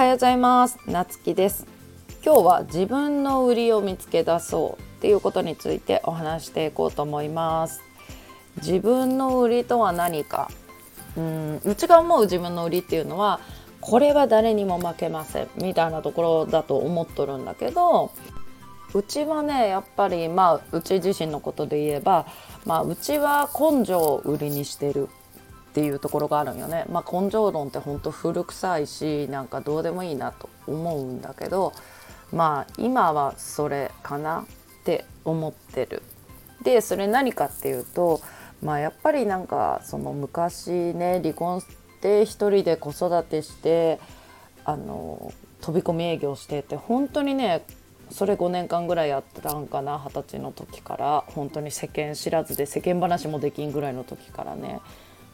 はようございます。なつきです。今日は自分の売りを見つけ出そうっていうことについてお話していこうと思います。自分の売りとは何か？うんうちが思う自分の売りっていうのはこれは誰にも負けませんみたいなところだと思っとるんだけどうちはねやっぱりまあうち自身のことで言えば、まあ、うちは根性を売りにしてる。っていうところがあるんよね。まあ、根性論ってほんと古臭いしなんかどうでもいいなと思うんだけどまあ今はそれかなって思ってる。でそれ何かっていうとまあやっぱりなんかその昔ね離婚して一人で子育てしてあの飛び込み営業してて本当にねそれ5年間ぐらいやってたんかな二十歳の時から本当に世間知らずで世間話もできんぐらいの時からね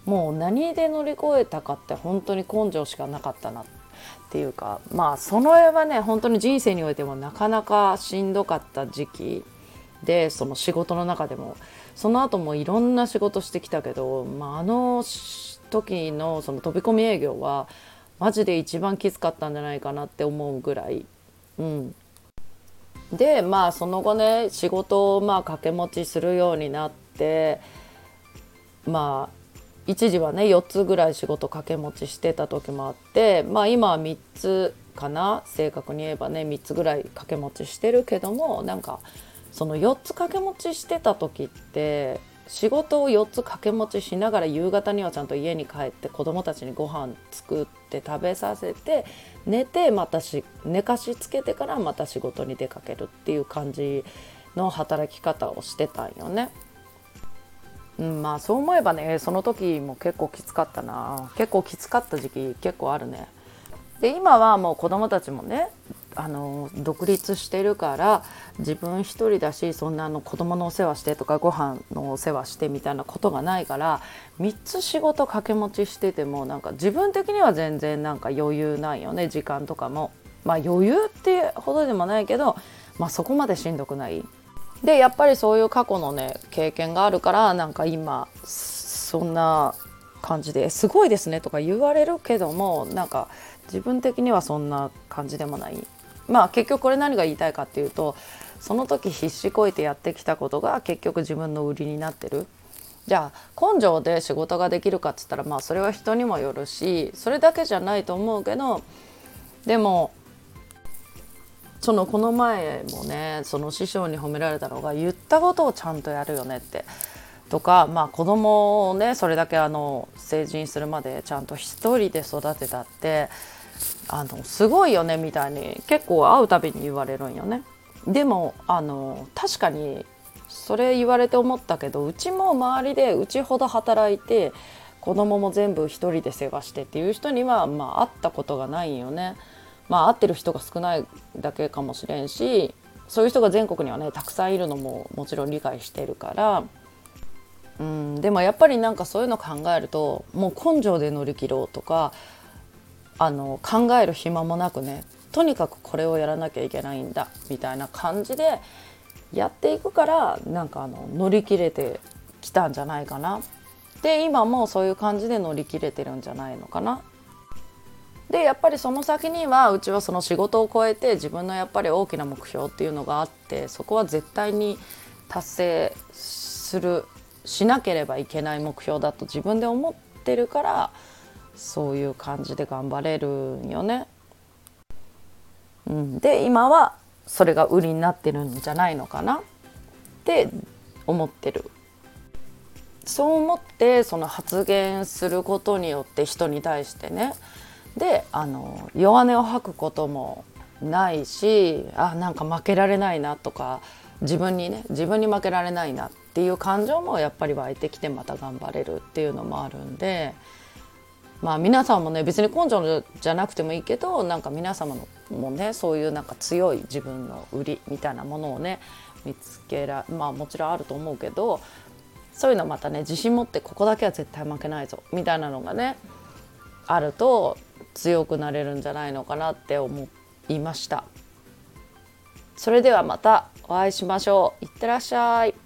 もう何で乗り越えたかって本当に根性しかなかったなっていうかまあその絵はね本当に人生においてもなかなかしんどかった時期でその仕事の中でもその後もいろんな仕事してきたけど、まあ、あの時のその飛び込み営業はマジで一番きつかったんじゃないかなって思うぐらい。うん、でまあその後ね仕事をまあ掛け持ちするようになってまあ一時はね4つぐらい仕事掛け持ちしてた時もあってまあ今は3つかな正確に言えばね3つぐらい掛け持ちしてるけどもなんかその4つ掛け持ちしてた時って仕事を4つ掛け持ちしながら夕方にはちゃんと家に帰って子供たちにご飯作って食べさせて寝てまたし寝かしつけてからまた仕事に出かけるっていう感じの働き方をしてたんよね。うん、まあそう思えばねその時も結構きつかったな結構きつかった時期結構あるね。で今はもう子供たちもねあの独立してるから自分一人だしそんなあの子供のお世話してとかご飯のお世話してみたいなことがないから3つ仕事掛け持ちしててもなんか自分的には全然なんか余裕ないよね時間とかも。まあ余裕ってほどでもないけど、まあ、そこまでしんどくないでやっぱりそういう過去のね経験があるからなんか今そんな感じですごいですねとか言われるけどもなんか自分的にはそんな感じでもない。まあ結局これ何が言いたいかっていうとその時必死こいてやってきたことが結局自分の売りになってる。じゃあ根性で仕事ができるかっつったらまあそれは人にもよるしそれだけじゃないと思うけどでもそのこの前もねその師匠に褒められたのが言ったことをちゃんとやるよねってとか、まあ、子供をねそれだけあの成人するまでちゃんと一人で育てたってあのすごいよねみたいに結構会うたびに言われるんよね。でもあの確かにそれ言われて思ったけどうちも周りでうちほど働いて子供も全部一人で世話してっていう人には、まあ、会ったことがないんよね。まあ、会ってる人が少ないだけかもしれんしそういう人が全国にはねたくさんいるのももちろん理解してるから、うん、でもやっぱりなんかそういうの考えるともう根性で乗り切ろうとかあの考える暇もなくねとにかくこれをやらなきゃいけないんだみたいな感じでやっていくからなんかあの乗り切れてきたんじゃないかな。で今もそういう感じで乗り切れてるんじゃないのかなでやっぱりその先にはうちはその仕事を超えて自分のやっぱり大きな目標っていうのがあってそこは絶対に達成するしなければいけない目標だと自分で思ってるからそういう感じで頑張れるんよね。うん、で今はそれが売りになってるんじゃないのかなって思ってる。そう思ってその発言することによって人に対してねであの弱音を吐くこともないしあなんか負けられないなとか自分にね自分に負けられないなっていう感情もやっぱり湧いてきてまた頑張れるっていうのもあるんでまあ皆さんもね別に根性じゃなくてもいいけどなんか皆様のもねそういうなんか強い自分の売りみたいなものをね見つけらまあもちろんあると思うけどそういうのまたね自信持ってここだけは絶対負けないぞみたいなのがねあると強くなれるんじゃないのかなって思いました。それではまたお会いしましょう。いってらっしゃい。